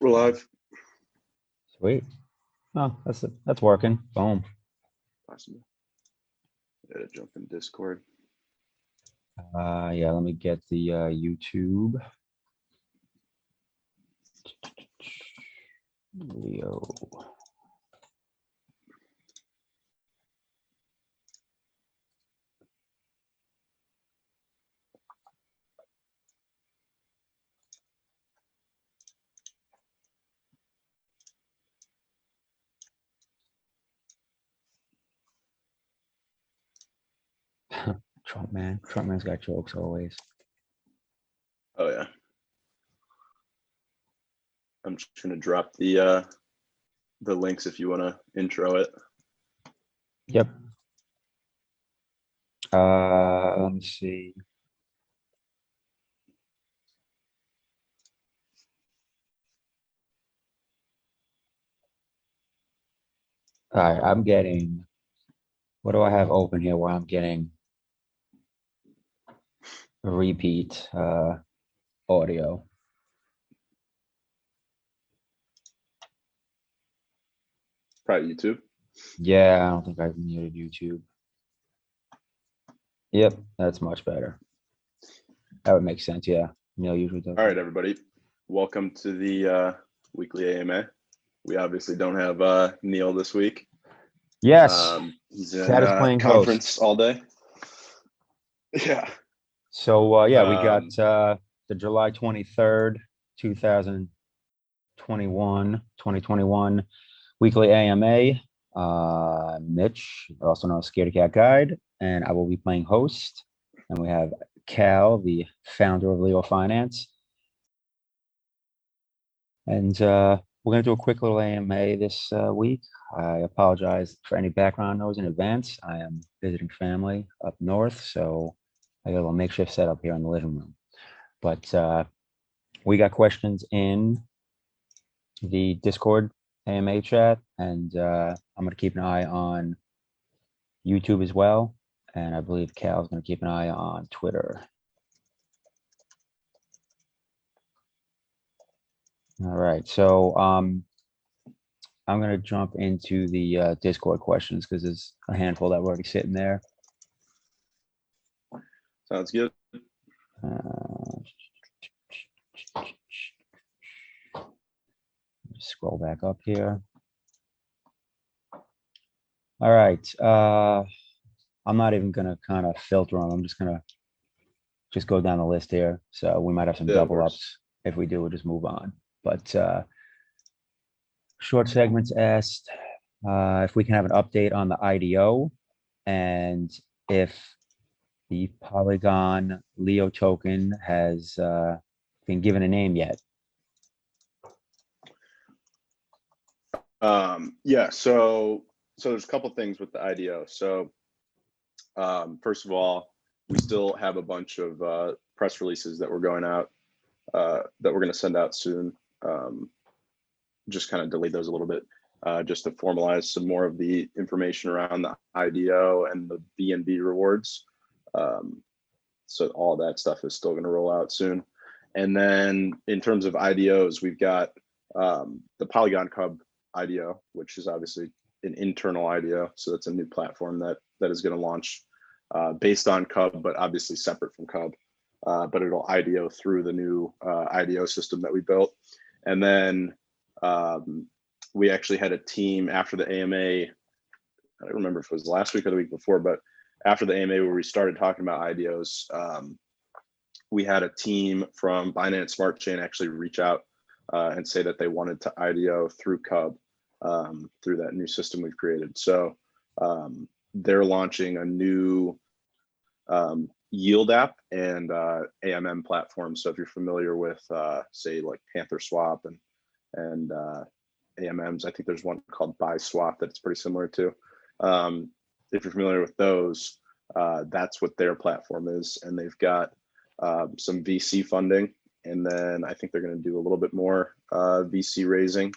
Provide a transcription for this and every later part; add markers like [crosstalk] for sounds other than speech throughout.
We're live. Sweet. Oh, that's, that's working. Boom. Awesome. Gotta jump in Discord. Uh, yeah, let me get the, uh, YouTube. Leo. [laughs] Trump man, Trump man's got jokes always. Oh yeah. I'm just gonna drop the uh the links if you wanna intro it. Yep. Uh, let me see. Alright, I'm getting. What do I have open here where I'm getting? Repeat, uh, audio. Probably YouTube. Yeah, I don't think I've muted YouTube. Yep, that's much better. That would make sense, yeah. Neil usually does. All right, everybody. Welcome to the uh weekly AMA. We obviously don't have uh Neil this week. Yes, Um he's in Chad uh, playing host. conference all day. [laughs] Yeah. So, uh, yeah, we um, got, uh, the July twenty-third, 2021, 2021 weekly AMA. Uh, Mitch, also known as Scaredy Cat Guide, and I will be playing host. And we have Cal, the founder of Leo Finance. And uh, we're gonna do a quick little AMA this uh, week. I apologize for any background noise in advance. I am visiting family up north, so I got a little makeshift setup here in the living room. But uh, we got questions in the Discord AMA chat, and uh, I'm gonna keep an eye on YouTube as well. And I believe Cal's gonna keep an eye on Twitter. All right, so um, I'm gonna jump into the uh, Discord questions because there's a handful that were already sitting there. Sounds good. Uh, Scroll back up here. All right, uh, I'm not even gonna kind of filter them. I'm just gonna just go down the list here. So we might have some Yeah, of double course. ups. If we do, we'll just move on. But uh, short segments asked uh, if we can have an update on the IDO and if the Polygon Leo token has uh, been given a name yet. Um, yeah, so so there's a couple things with the IDO. So um, first of all, we still have a bunch of uh, press releases that we're going out uh, that we're going to send out soon. Um, just kind of delete those a little bit, uh, just to formalize some more of the information around the IDO and the BNB rewards. Um, so all that stuff is still going to roll out soon. And then in terms of IDOs, we've got um, the Polygon Cub IDO, which is obviously an internal IDO. So that's a new platform that that is going to launch uh, based on Cub, but obviously separate from Cub. Uh, but it'll IDO through the new uh, IDO system that we built. And then um, we actually had a team after the AMA. I don't remember if it was last week or the week before, but after the AMA where we started talking about IDOs, um, we had a team from Binance Smart Chain actually reach out uh, and say that they wanted to IDO through Cub um, through that new system we've created. So um, they're launching a new um, yield app and uh, AMM platform. So if you're familiar with, uh, say, like Panther Swap and and uh, AMMs, I think there's one called Biswap that's pretty similar to. Um, if you're familiar with those, uh, that's what their platform is, and they've got um, some VC funding, and then I think they're going to do a little bit more uh, VC raising,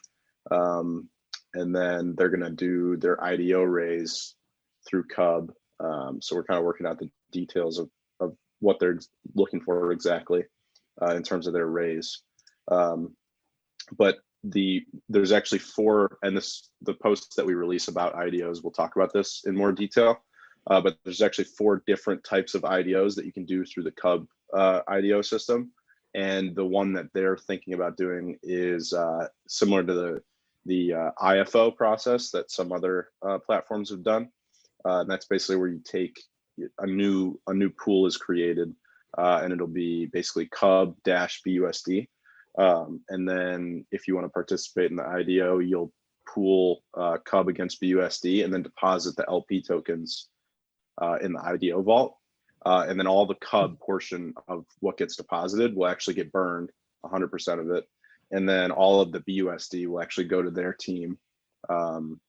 um, and then they're going to do their IDO raise through Cub. Um, so we're kind of working out the details of, of what they're looking for exactly uh, in terms of their raise. Um, but the there's actually four, and this the posts that we release about IDOs. We'll talk about this in more detail. Uh, but there's actually four different types of IDOs that you can do through the Cub uh, IDO system, and the one that they're thinking about doing is uh, similar to the the uh, IFO process that some other uh, platforms have done. Uh, and that's basically where you take a new a new pool is created, and it'll be basically Cub dash BUSD. Um, and then if you want to participate in the IDO, you'll pool uh, Cub against BUSD and then deposit the LP tokens uh, in the IDO vault. Uh, and then all the Cub portion of what gets deposited will actually get burned, 100% of it. And then all of the BUSD will actually go to their team, um,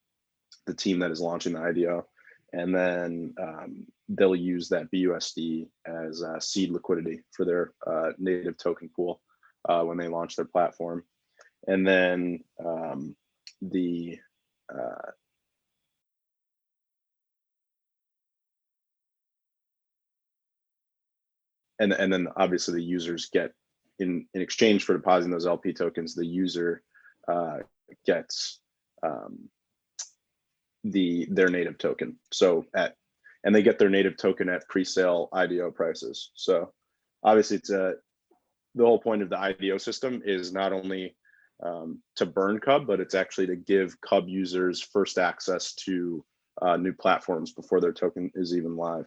the team that is launching the IDO. And then um, they'll use that BUSD as uh, seed liquidity for their uh, native token pool uh, when they launch their platform. And then um, the uh, and and then obviously the users get in in exchange for depositing those LP tokens, the user uh, gets um, the their native token. So at and they get their native token at pre-sale IDO prices. So obviously it's a the whole point of the IDO system is not only um, to burn Cub, but it's actually to give Cub users first access to uh, new platforms before their token is even live.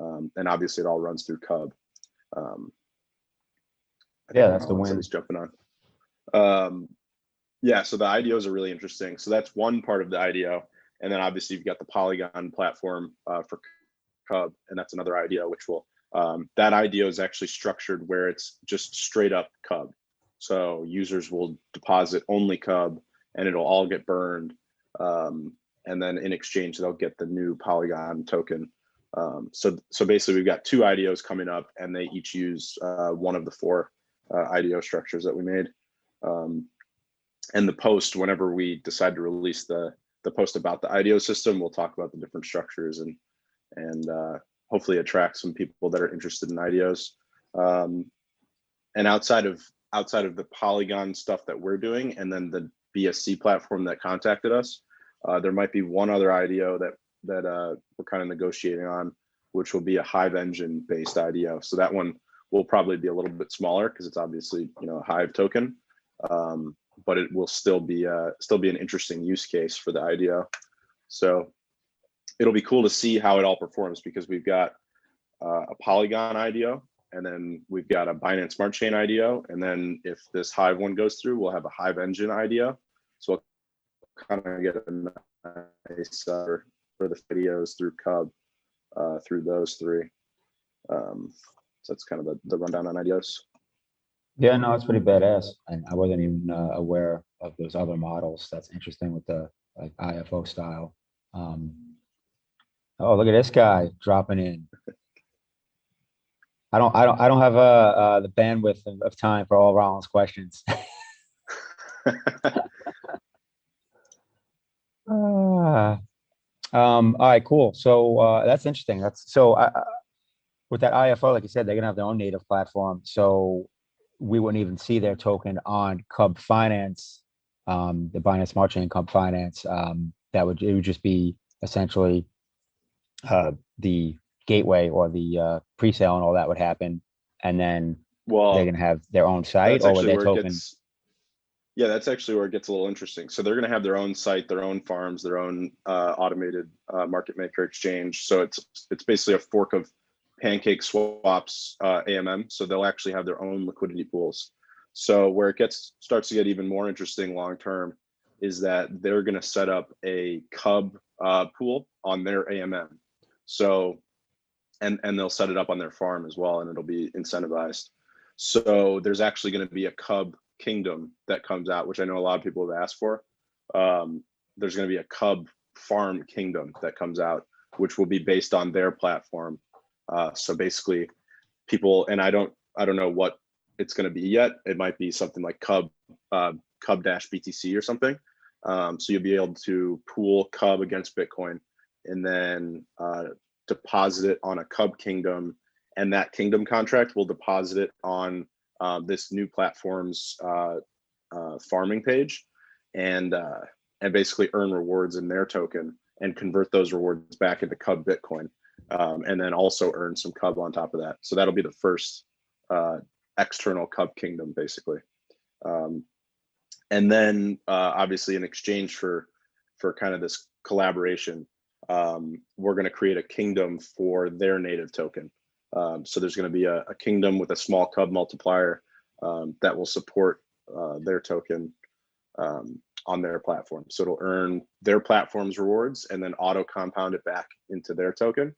Um, and obviously it all runs through Cub. Um, Yeah, that's the win. somebody's Jumping on. Um, yeah, so the IDOs are really interesting. So that's one part of the IDO. And then obviously you've got the Polygon platform uh, for Cub, and that's another IDO, which will um, that IDO is actually structured where it's just straight up Cub. So users will deposit only Cub, and it'll all get burned. Um, and then in exchange, they'll get the new Polygon token. Um, so so basically, we've got two IDOs coming up, and they each use uh, one of the four uh, IDO structures that we made. Um, and the post, whenever we decide to release the the post about the IDO system, we'll talk about the different structures and and uh, hopefully attract some people that are interested in IDOs. Um, and outside of outside of the Polygon stuff that we're doing, and then the BSC platform that contacted us, uh, there might be one other IDO that that uh, we're kind of negotiating on, which will be a Hive engine based IDO. So that one will probably be a little bit smaller because it's obviously you know a Hive token, um, but it will still be uh, still be an interesting use case for the IDO. So it'll be cool to see how it all performs because we've got uh, a Polygon IDO, and then we've got a Binance Smart Chain IDO, and then if this Hive one goes through, we'll have a Hive Engine IDO. So we'll kind of get a nice uh, for the videos through Cub uh, through those three. Um, so that's kind of the, the rundown on IDOs. Yeah, no, it's pretty badass. And I wasn't even uh, aware of those other models. That's interesting with the like IFO style. Um, oh, look at this guy dropping in. I don't, I don't, I don't have uh, uh the bandwidth of, of time for all Rollins questions. [laughs] Ah, um, all right, cool. So uh, that's interesting. That's so I, I- with that IFO, like you said, they're gonna have their own native platform. So we wouldn't even see their token on Cub Finance, um, the Binance Smart Chain Cub Finance. Um, that would it would just be essentially uh, the gateway or the uh, pre-sale and all that would happen, and then well, they're gonna have their own site or with their token. gets. Yeah, that's actually where it gets a little interesting. So they're going to have their own site, their own farms, their own uh, automated uh, market maker exchange. So it's it's basically a fork of Pancake Swaps uh, AMM. So they'll actually have their own liquidity pools. So where it gets starts to get even more interesting long term is that they're going to set up a Cub uh, pool on their AMM. So and and they'll set it up on their farm as well, and it'll be incentivized. So there's actually going to be a Cub Kingdom that comes out, which I know a lot of people have asked for. Um, there's going to be a Cub Farm Kingdom that comes out, which will be based on their platform. Uh, so basically, people and I don't I don't know what it's going to be yet. It might be something like Cub uh, Cub Dash BTC or something. Um, so you'll be able to pool Cub against Bitcoin, and then uh, deposit it on a Cub Kingdom, and that Kingdom contract will deposit it on uh, this new platform's uh, uh, farming page and uh, and basically earn rewards in their token and convert those rewards back into Cub Bitcoin, um, and then also earn some Cub on top of that. So that'll be the first uh, external Cub kingdom, basically. Um, and then obviously in exchange for for kind of this collaboration, um, we're going to create a kingdom for their native token. Um, so there's going to be a, a kingdom with a small Cub multiplier um, that will support uh, their token um, on their platform. So it'll earn their platform's rewards and then auto compound it back into their token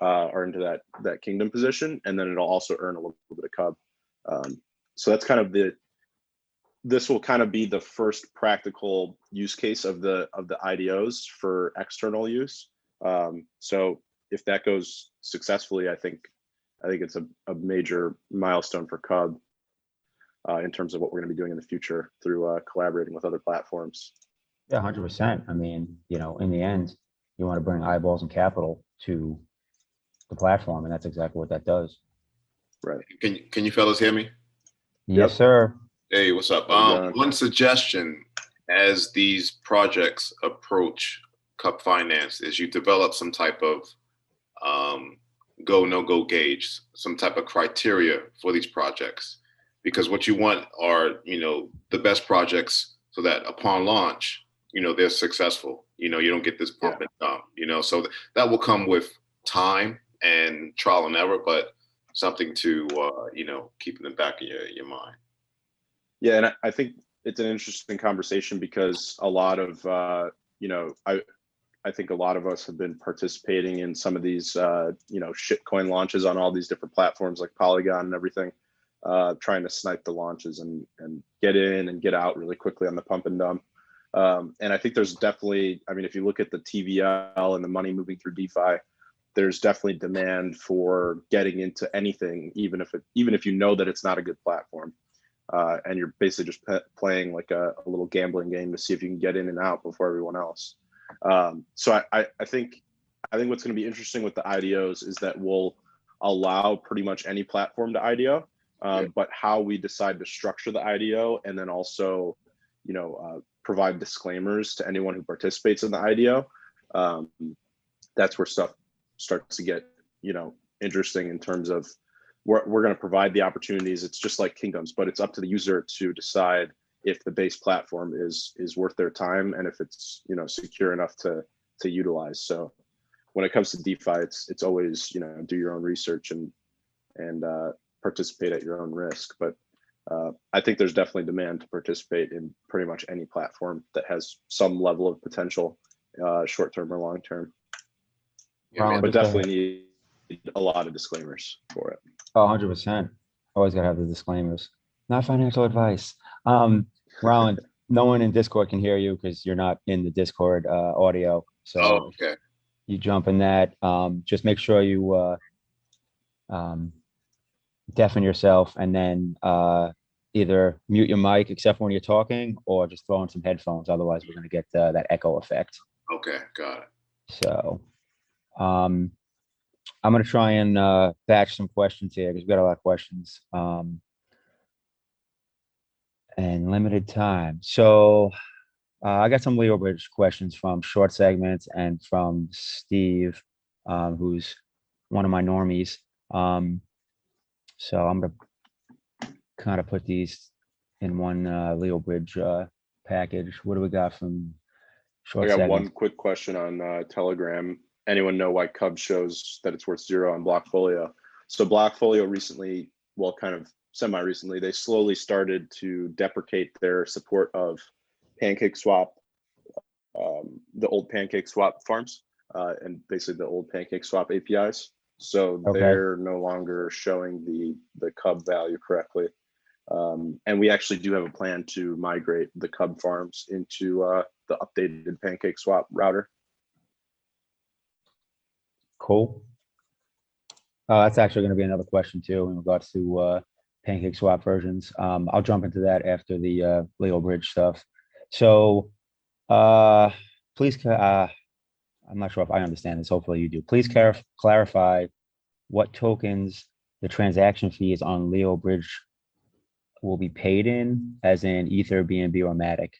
uh, or into that that kingdom position, and then it'll also earn a little bit of Cub. Um, so that's kind of the this will kind of be the first practical use case of the of the IDOs for external use. Um, so if that goes successfully, I think I think it's a, a major milestone for Cub uh, in terms of what we're going to be doing in the future through uh, collaborating with other platforms. Yeah, hundred percent. I mean, you know, in the end, you want to bring eyeballs and capital to the platform, and that's exactly what that does. Right. Can you can you fellas hear me? Yes, sir. Hey, what's up? Um, one suggestion as these projects approach Cub Finance is you develop some type of um, go no go gauge, some type of criteria for these projects, because what you want are you know the best projects so that upon launch you know they're successful. You know you don't get this pump and dump. You know so th- that will come with time and trial and error, but something to uh, you know keep in the back of your, your mind. Yeah, and I, think it's an interesting conversation because a lot of uh, you know, I I think a lot of us have been participating in some of these uh, you know shitcoin launches on all these different platforms like Polygon and everything, uh, trying to snipe the launches and and get in and get out really quickly on the pump and dump. Um, and I think there's definitely, I mean, if you look at the TVL and the money moving through DeFi, there's definitely demand for getting into anything, even if it, even if you know that it's not a good platform uh, and you're basically just pe- playing like a, a little gambling game to see if you can get in and out before everyone else. Um, so I, I, I think I think what's going to be interesting with the IDOs is that we'll allow pretty much any platform to IDO, um, Yeah. but how we decide to structure the IDO and then also, you know, uh, provide disclaimers to anyone who participates in the IDO. Um, that's where stuff starts to get, you know, interesting in terms of we're, we're going to provide the opportunities. It's just like kingdoms but it's up to the user to decide if the base platform is is worth their time and if it's you know secure enough to to utilize. So when it comes to defi it's it's always you know do your own research and and uh, participate at your own risk. But uh, i think there's definitely demand to participate in pretty much any platform that has some level of potential uh, short term or long term Yeah, but definitely need a lot of disclaimers for it Oh, hundred percent. Always gotta have the disclaimers. Not financial advice. Um, Roland, no one in Discord can hear you because you're not in the Discord, uh, audio. So Oh, okay. you jump in that. Um, just make sure you, uh, um, deafen yourself and then, uh, either mute your mic except when you're talking or just throw in some headphones. Otherwise, we're gonna get, uh, that echo effect. Okay, got it. So, um, I'm gonna try and, uh, batch some questions here because we got a lot of questions. Um, and limited time. So, uh, I got some Leo Bridge questions from short segments and from Steve, um, who's one of my normies. Um, so I'm gonna kind of put these in one, uh, Leo Bridge, uh, package. What do we got from? Short? I got one quick question on uh, Telegram. Anyone know why Cub shows that it's worth zero on Blockfolio? So Blockfolio recently, well, kind of semi-recently, they slowly started to deprecate their support of Pancake Swap, um, the old Pancake Swap farms, uh, and basically the old Pancake Swap APIs. So Okay. they're no longer showing the the Cub value correctly. Um, and we actually do have a plan to migrate the Cub farms into uh, the updated Pancake Swap router. Cool. Uh, that's actually gonna be another question too, in regards to, uh, pancake swap versions. Um, I'll jump into that after the, uh, Leo Bridge stuff. So, uh, please, uh, I'm not sure if I understand this. Hopefully you do. Please clarif- clarify what tokens the transaction fees on Leo Bridge will be paid in, as in Ether, BNB, or Matic?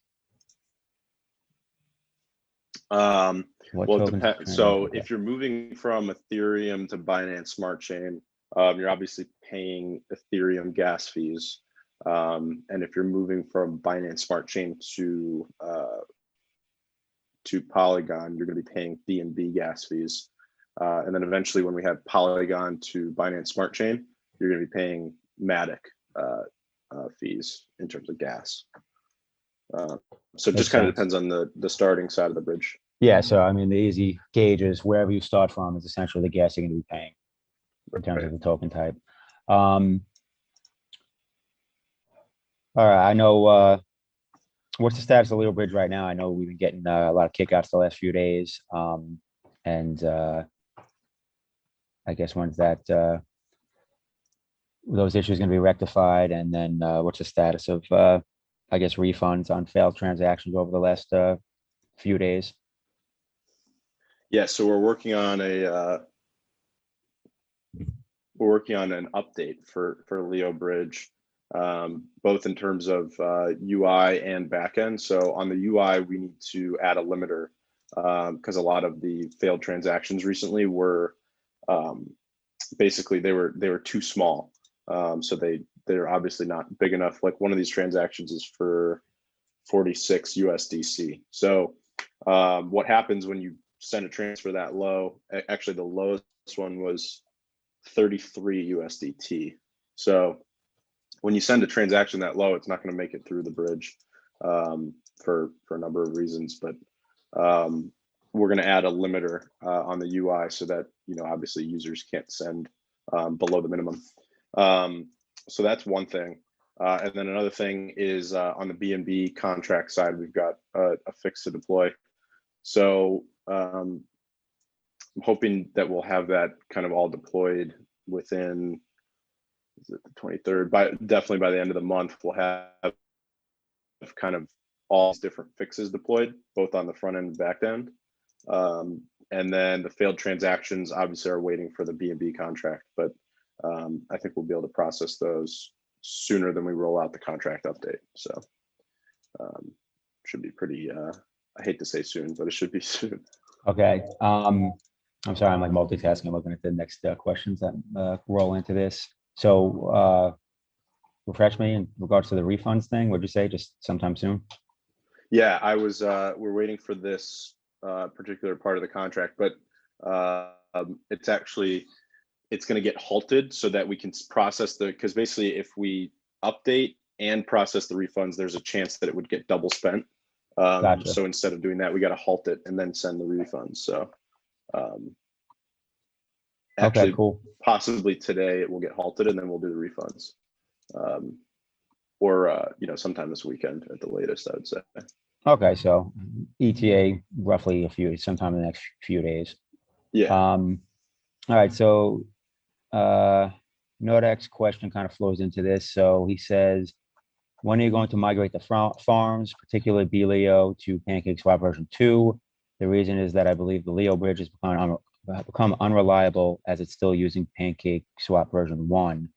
Um, What well, it depends. So if you're moving from Ethereum to Binance Smart Chain, um, you're obviously paying Ethereum gas fees. Um, and if you're moving from Binance Smart Chain to uh, to Polygon, you're going to be paying BNB gas fees. Uh, and then eventually, when we have Polygon to Binance Smart Chain, you're going to be paying Matic uh, uh, fees in terms of gas. Uh, so it just kind of depends on the the starting side of the bridge. Yeah, so I mean, the easy gauge is wherever you start from is essentially the gas you're gonna be paying in terms of the token type. Um. All right, I know, uh, what's the status of Leo Bridge right now? I know we've been getting uh, a lot of kickouts the last few days, um, and, uh, I guess when's that, uh, those issues gonna be rectified, and then, uh, what's the status of, uh, I guess refunds on failed transactions over the last, uh, few days? Yeah, so we're working on a uh, we're working on an update for for Leo Bridge, um, both in terms of uh, UI and backend. So on the UI, we need to add a limiter because a lot of the failed transactions recently were um, basically they were they were too small. Um, so they they're obviously not big enough. Like one of these transactions is for 46 USDC. So um, what happens when you send a transfer that low? Actually, the lowest one was 33 USDT. So when you send a transaction that low, it's not going to make it through the bridge um, for for a number of reasons. But um, we're going to add a limiter uh, on the UI so that you know obviously users can't send um, below the minimum. Um, so that's one thing. Uh, and then another thing is uh, on the BNB contract side, we've got a, a fix to deploy. So um, I'm hoping that we'll have that kind of all deployed within is it the 23rd? By definitely by the end of the month, we'll have kind of all different fixes deployed, both on the front end and back end. Um, and then the failed transactions obviously are waiting for the BNB contract, but um, I think we'll be able to process those sooner than we roll out the contract update. So um, should be pretty. Uh, I hate to say soon, but it should be [laughs] soon. Okay, um, I'm sorry, I'm like multitasking, I'm looking at the next uh, questions that uh, roll into this. So, uh, refresh me in regards to the refunds thing, what'd you say, just sometime soon? Yeah, I was. Uh, we're waiting for this uh, particular part of the contract, but uh, um, it's actually it's going to get halted so that we can process the because basically if we update and process the refunds, there's a chance that it would get double spent. Um, Gotcha. So instead of doing that, we got to halt it and then send the refunds. So um, Okay, actually, cool, possibly today it will get halted and then we'll do the refunds. Um, or uh, you know, sometime this weekend at the latest, I would say. okay, so ETA roughly a few, sometime in the next few days. Yeah. Um, all right, so, uh, Nordec's question kind of flows into this, so he says, when are you going to migrate the fra- farms, particularly B to Pancake Swap version two? The reason is that I believe the Leo bridge has become, un- uh, become unreliable as it's still using Pancake Swap version one.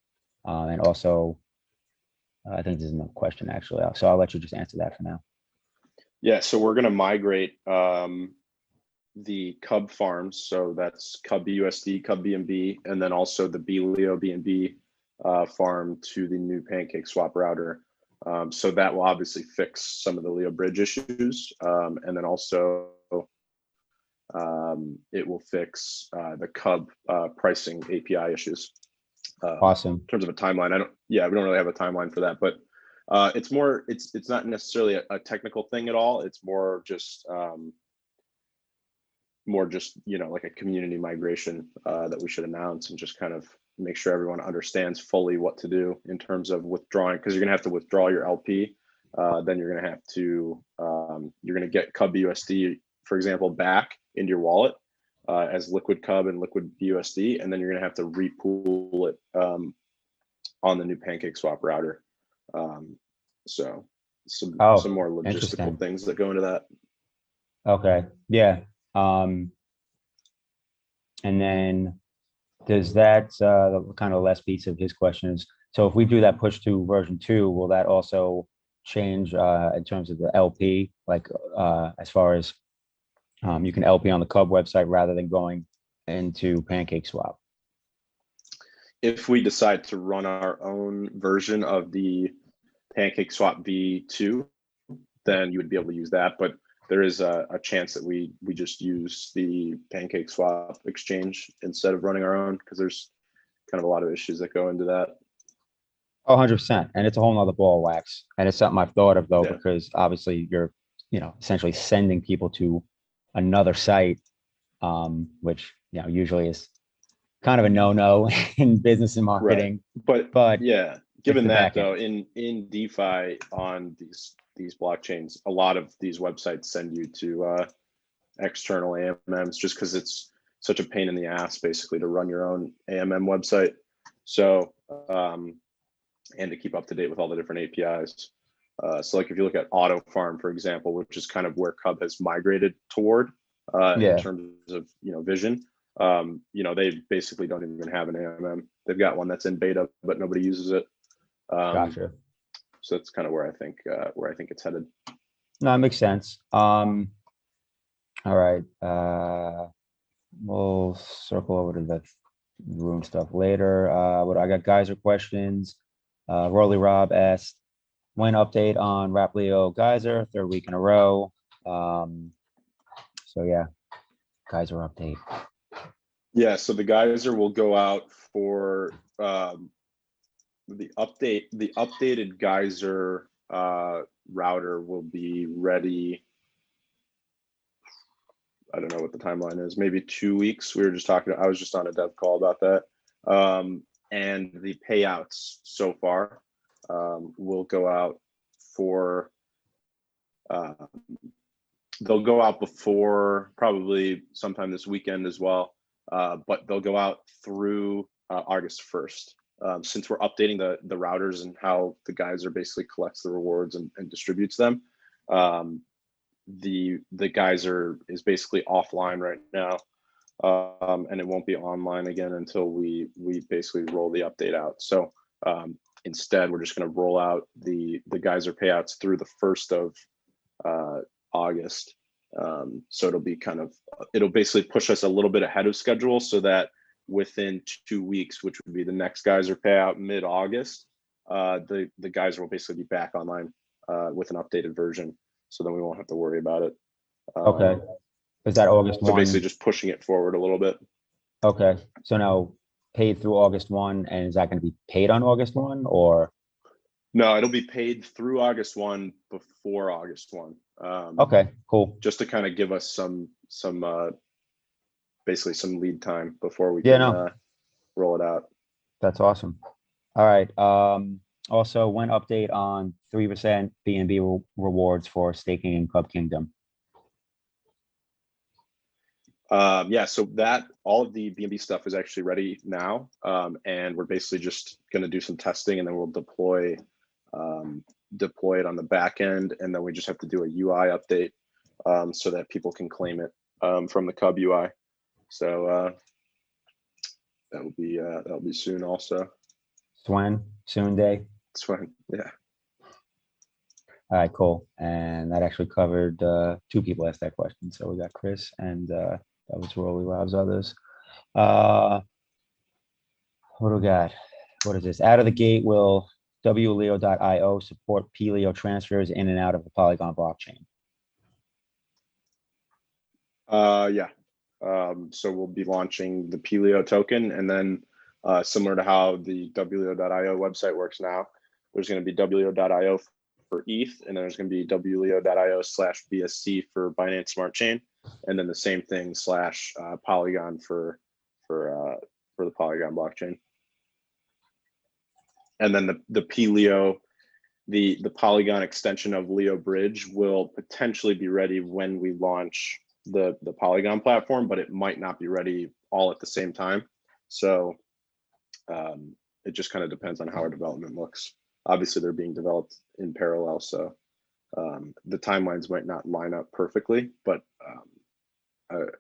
Uh, and also, uh, I think this is no question actually, so I'll let you just answer that for now. Yeah, so we're gonna migrate um the Cub farms, so that's Cub BUSD, Cub BNB, and then also the B Leo BNB uh farm to the new Pancake Swap router. Um, so that will obviously fix some of the Leo Bridge issues, um, and then also um, it will fix uh, the Cub uh, pricing API issues. Uh, Awesome. in terms of a timeline, I don't, yeah, we don't really have a timeline for that, but uh, it's more, it's, it's not necessarily a, a technical thing at all. It's more just, um, more just, you know, like a community migration uh, that we should announce and just kind of make sure everyone understands fully what to do in terms of withdrawing, because you're gonna have to withdraw your LP. Uh, then you're gonna have to, um, you're gonna get Cub USD, for example, back into your wallet uh, as liquid cub and liquid BUSD, and then you're gonna have to repool it um, on the new Pancake Swap router. Um, so some Oh, some more logistical things that go into that. Okay, yeah, um. And then, does that, uh, the kind of last piece of his question is, So if we do that push to version two, will that also change uh, in terms of the LP, like uh, as far as um, you can LP on the Cub website rather than going into Pancake Swap? If we decide to run our own version of the Pancake Swap V2, then you would be able to use that. But there is a, a chance that we we just use the Pancake Swap exchange instead of running our own because there's kind of a lot of issues that go into that. Oh, 100%. And it's a whole nother ball of wax. And it's something I've thought of though, Yeah. because obviously you're, you know, essentially sending people to another site, um, which, you know, usually is kind of a no-no [laughs] in business and marketing, But but yeah, given that though, in in DeFi on these these blockchains, a lot of these websites send you to uh, external AMMs just because it's such a pain in the ass basically to run your own AMM website. So um, and to keep up to date with all the different APIs. Uh, so like if you look at Auto Farm, for example, which is kind of where Cub has migrated toward uh, Yeah. in terms of you know vision. Um, you know, they basically don't even have an AMM. They've got one that's in beta, but nobody uses it. Um, gotcha. So that's kind of where I think uh, where I think it's headed. No, it makes sense. Um, all right, uh, we'll circle over to the room stuff later. Uh, what I got geyser questions. Uh, Rolly Rob asked, when update on Wrap Leo Geyser, third week in a row. Um, so yeah, geyser update. Yeah, so the geyser will go out for um, the update. The updated geyser uh, router will be ready. I don't know what the timeline is. Maybe two weeks. We were just talking. I was just on a dev call about that. Um, and the payouts so far um, will go out for. Uh, they'll go out before probably sometime this weekend as well uh, but they'll go out through uh, August 1st. Um, since we're updating the the routers and how the geyser basically collects the rewards and, and distributes them, um, the the geyser is basically offline right now, um, and it won't be online again until we we basically roll the update out. So um, instead, we're just going to roll out the the geyser payouts through the first of uh, August. Um, so it'll be kind of it'll basically push us a little bit ahead of schedule so that within two weeks, which would be the next geyser payout mid-August, uh, the the geyser will basically be back online uh, with an updated version. So then we won't have to worry about it. Okay. Um, Is that August so one? basically just pushing it forward a little bit. Okay, so now paid through August one, and is that gonna be paid on August one, or, No, it'll be paid through August one before August one. Um, okay, cool. Just to kind of give us some some uh, basically some lead time before we Yeah, can no. uh, roll it out. That's awesome. All right, um, also one update on three percent BNB re- rewards for staking in Cub Kingdom. Um, yeah, so that all of the BNB stuff is actually ready now, um, and we're basically just going to do some testing, and then we'll deploy um, deploy it on the back end, and then we just have to do a UI update um, so that people can claim it um, from the Cub UI. So uh, that will be uh, that'll be soon. Also, Swen, soon day. fine. Yeah, All right, cool. And that actually covered, uh, two people asked that question. So we got Chris and, uh, that was Rolly Rob's others. Uh, what do we got? What is this? Out of the gate, will WLEO.io support PLEO transfers in and out of the Polygon blockchain? uh, yeah. Um, so we'll be launching the PLEO token, and then uh, similar to how the WLEO.io website works now, there's going to be WLEO.io for ETH, and then there's going to be WLEO.io slash BSC for Binance Smart Chain, and then the same thing slash uh, Polygon for for uh, for the Polygon blockchain. And then the the PLEO, the the Polygon extension of Leo Bridge will potentially be ready when we launch the the Polygon platform, but it might not be ready all at the same time. So um, it just kind of depends on how our development looks. Obviously, they're being developed in parallel, so um, the timelines might not line up perfectly. But um, uh,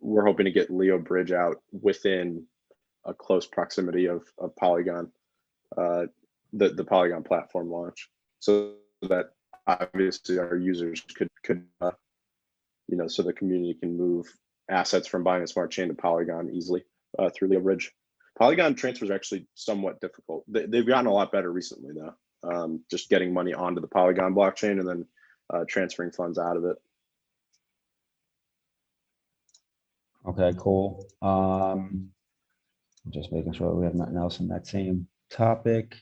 we're hoping to get Leo Bridge out within a close proximity of, of Polygon uh, the the Polygon platform launch, so that obviously our users could could uh, you know so the community can move assets from Binance Smart Chain to Polygon easily uh, through Leo Bridge. Polygon transfers are actually somewhat difficult. They, they've gotten a lot better recently though. Um, just getting money onto the Polygon blockchain and then uh, transferring funds out of it. Okay, cool. Um, just making sure we have nothing else in that same topic.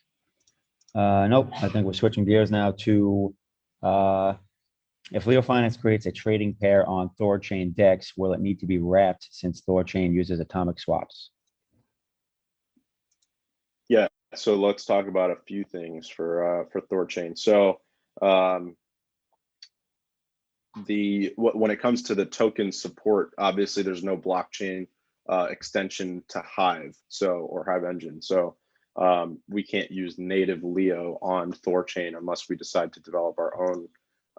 Uh, nope, I think we're switching gears now to, uh, if Leo Finance creates a trading pair on Thorchain DEX, will it need to be wrapped since Thorchain uses atomic swaps? Yeah, so let's talk about a few things for uh, for Thorchain. So um, the wh- when it comes to the token support, obviously there's no blockchain uh, extension to Hive, so or Hive Engine. So um, we can't use native Leo on Thorchain unless we decide to develop our own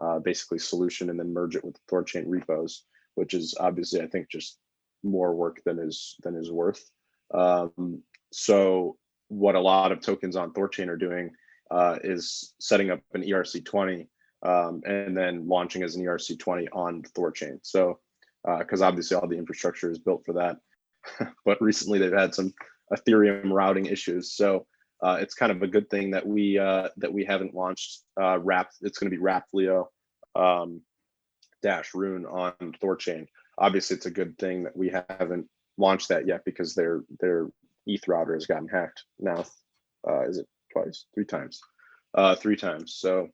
uh, basically solution and then merge it with Thorchain repos, which is obviously I think just more work than is than is worth. Um, so what a lot of tokens on Thorchain are doing uh, is setting up an ERC20 um, and then launching as an ERC20 on Thorchain. So, because obviously all the infrastructure is built for that, [laughs] but recently they've had some Ethereum routing issues. So uh, it's kind of a good thing that we uh, that we haven't launched uh, Wrap. It's going to be Wrap Leo um, dash Rune on Thorchain. Obviously, it's a good thing that we haven't launched that yet because their their ETH router has gotten hacked now. Uh, is it twice, three times, uh, three times? So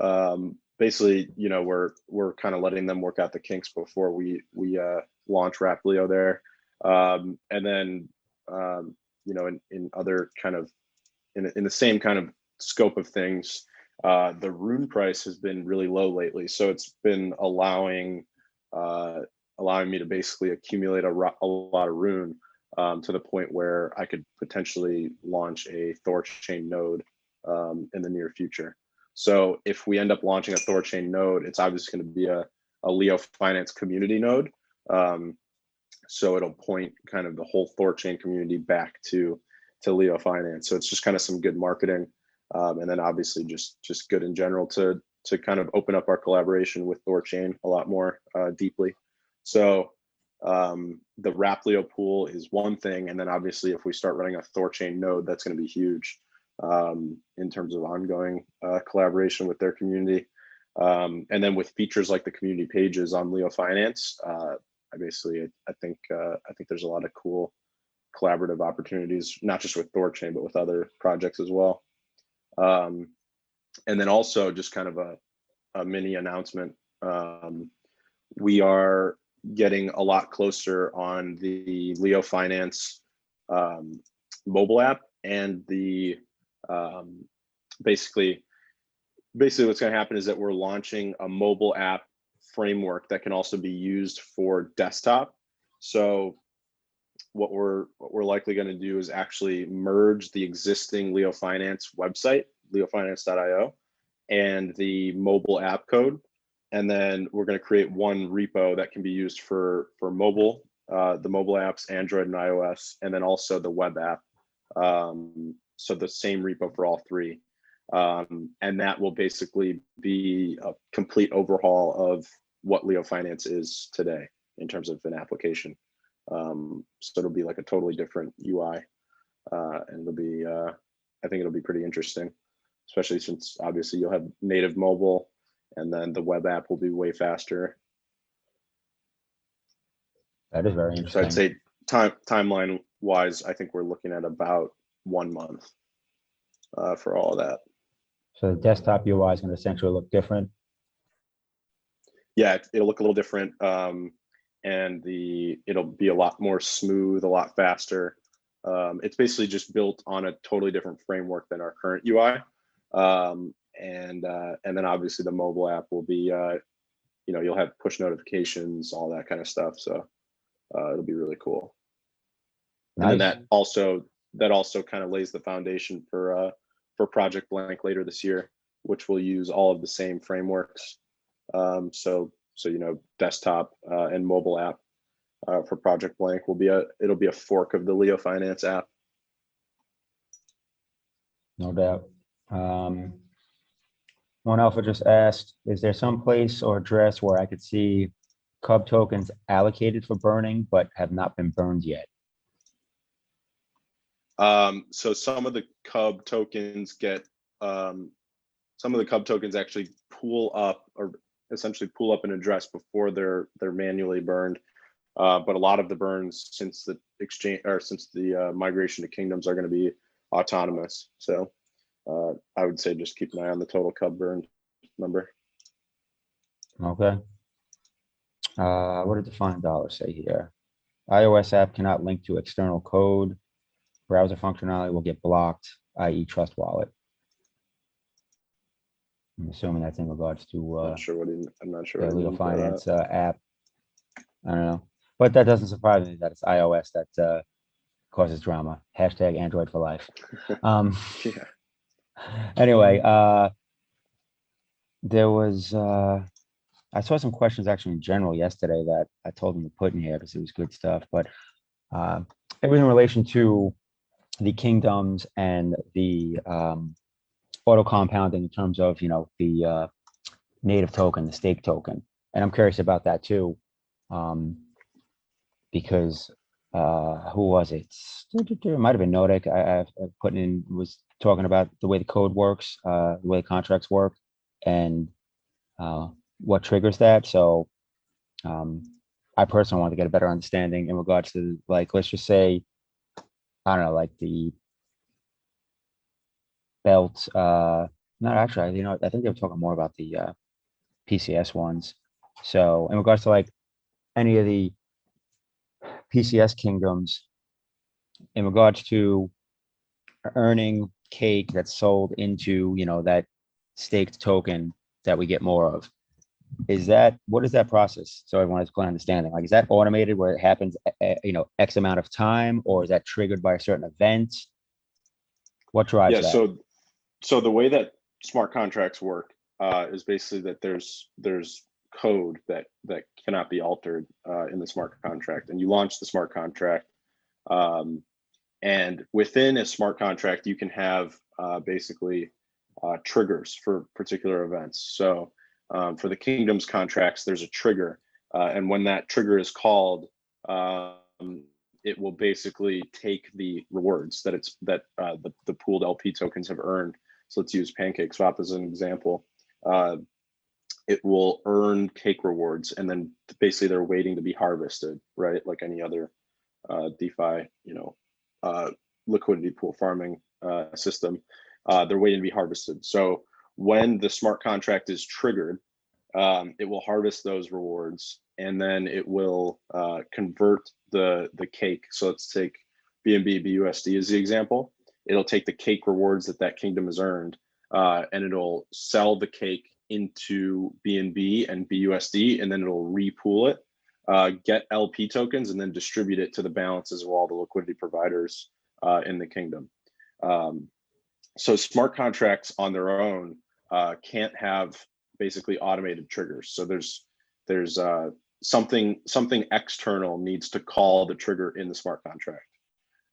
um, basically, you know, we're we're kind of letting them work out the kinks before we we uh, launch Wrap Leo there, um, and then um, you know, in in other kind of in in the same kind of scope of things, uh, the Rune price has been really low lately, so it's been allowing uh, allowing me to basically accumulate a, ro- a lot of Rune um, to the point where I could potentially launch a Thorchain node um, in the near future. So if we end up launching a Thorchain node, it's obviously going to be a, a Leo Finance community node. Um, so it'll point kind of the whole Thorchain community back to to Leo Finance. So it's just kind of some good marketing, um, and then obviously just just good in general to to kind of open up our collaboration with Thorchain a lot more uh, deeply. So um, the Wrap Leo pool is one thing, and then obviously if we start running a Thorchain node, that's going to be huge um, in terms of ongoing uh, collaboration with their community. Um, and then with features like the community pages on Leo Finance, uh, I basically I, I think uh, I think there's a lot of cool collaborative opportunities, not just with Thorchain, but with other projects as well. Um, and then also just kind of a, a mini announcement. Um, we are getting a lot closer on the Leo Finance um, mobile app and the um, basically basically what's going to happen is that we're launching a mobile app framework that can also be used for desktop. So what we're what we're likely going to do is actually merge the existing Leo Finance website, leofinance.io, and the mobile app code. And then we're going to create one repo that can be used for for mobile uh, the mobile apps android and ios and then also the web app. Um, so the same repo for all three. Um, and that will basically be a complete overhaul of what leo finance is today in terms of an application um, so it'll be like a totally different ui uh, and it'll be uh, i think it'll be pretty interesting especially since obviously you'll have native mobile and then the web app will be way faster. That is very So I'd say time timeline wise, I think we're looking at about one month uh, for all of that. So the desktop UI is going to essentially look different. Yeah, it- it'll look a little different, um, and the it'll be a lot more smooth, a lot faster. Um, it's basically just built on a totally different framework than our current UI, um, and uh, and then obviously the mobile app will be, uh, you know, you'll have push notifications, all that kind of stuff. So uh, it'll be really cool. And that also that also kind of lays the foundation for uh for Project Blank later this year, which will use all of the same frameworks. Um, so so you know desktop uh, and mobile app uh, for Project Blank will be a it'll be a fork of the Leo Finance app. No doubt. Um, One Alpha just asked, is there some place or address where I could see Cub tokens allocated for burning but have not been burned yet? Um, so some of the Cub tokens get, um, some of the Cub tokens actually pool up or essentially pull up an address before they're, they're manually burned. Uh, but a lot of the burns since the exchange or since the uh, migration to kingdoms are going to be autonomous. So uh, I would say just keep an eye on the total Cub burn number. Okay. Uh, what did the fine dollar say here? iOS app cannot link to external code. Browser functionality will get blocked, i.e. Trust Wallet. I'm assuming that's in regards to, uh, Not sure what he, I'm not sure. the what he legal meant by that. finance, uh, app. I don't know, but that doesn't surprise me that it's iOS that, uh, causes drama. Hashtag Android for life. [laughs] Um, Yeah. [laughs] anyway, uh, there was, uh, I saw some questions actually in general yesterday that I told them to put in here because it was good stuff, but, uh, it was in relation to the kingdoms and the, um, auto compounding in terms of, you know, the, uh, native token, the stake token. And I'm curious about that too. Um, because, uh, who was it? It might have been Nordic. I, I I put in, was talking about the way the code works, uh, the way contracts work and, uh, what triggers that. So, um, I personally want to get a better understanding in regards to like, let's just say, I don't know, like the belt, uh, not actually, you know, I think they were talking more about the, uh, PCS ones. So in regards to like any of the PCS kingdoms, in regards to earning cake that's sold into, you know, that staked token that we get more of. Is that, what is that process? So everyone has clear understanding. Like, is that automated where it happens, a- a- you know, X amount of time, or is that triggered by a certain event? What drives Yeah, that? so, so the way that smart contracts work uh, is basically that there's, there's code that, that cannot be altered uh, in the smart contract. And you launch the smart contract. um, And within a smart contract, you can have uh, basically uh, triggers for particular events. So um, for the kingdoms contracts, there's a trigger. uh, And when that trigger is called, um, it will basically take the rewards that it's that uh, the, the pooled LP tokens have earned. So let's use Pancake Swap as an example. Uh, it will earn cake rewards, and then basically they're waiting to be harvested, right? Like any other uh, DeFi, you know, uh, liquidity pool farming uh, system. Uh, they're waiting to be harvested. So when the smart contract is triggered, um, it will harvest those rewards and then it will uh, convert the the cake. So let's take BNB BUSD as the example. It'll take the cake rewards that that kingdom has earned, uh, and it'll sell the cake into BNB and BUSD, and then it'll repool it, uh, get LP tokens, and then distribute it to the balances of all the liquidity providers uh, in the kingdom. Um, so smart contracts on their own uh, can't have basically automated triggers. So there's there's uh, something something external needs to call the trigger in the smart contract.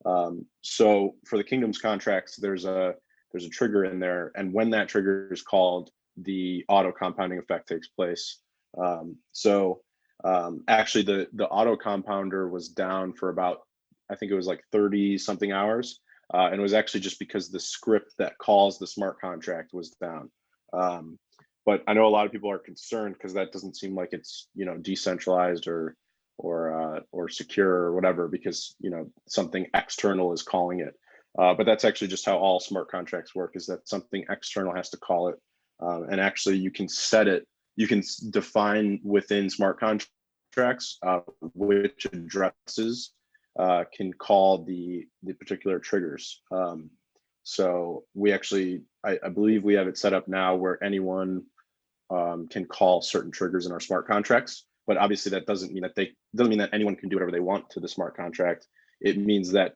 Um, so for the kingdoms contracts, there's a there's a trigger in there, and when that trigger is called, the auto compounding effect takes place. Um, so um, actually, the the auto compounder was down for about I think it was like 30 something hours, uh, and it was actually just because the script that calls the smart contract was down. Um, but I know a lot of people are concerned because that doesn't seem like it's you know decentralized or or uh, or secure or whatever because you know something external is calling it. Uh, but that's actually just how all smart contracts work: is that something external has to call it, um, and actually you can set it. You can define within smart contracts uh, which addresses uh, can call the the particular triggers. Um, so we actually, I, I believe we have it set up now where anyone um, can call certain triggers in our smart contracts. But obviously, that doesn't mean that they doesn't mean that anyone can do whatever they want to the smart contract. It means that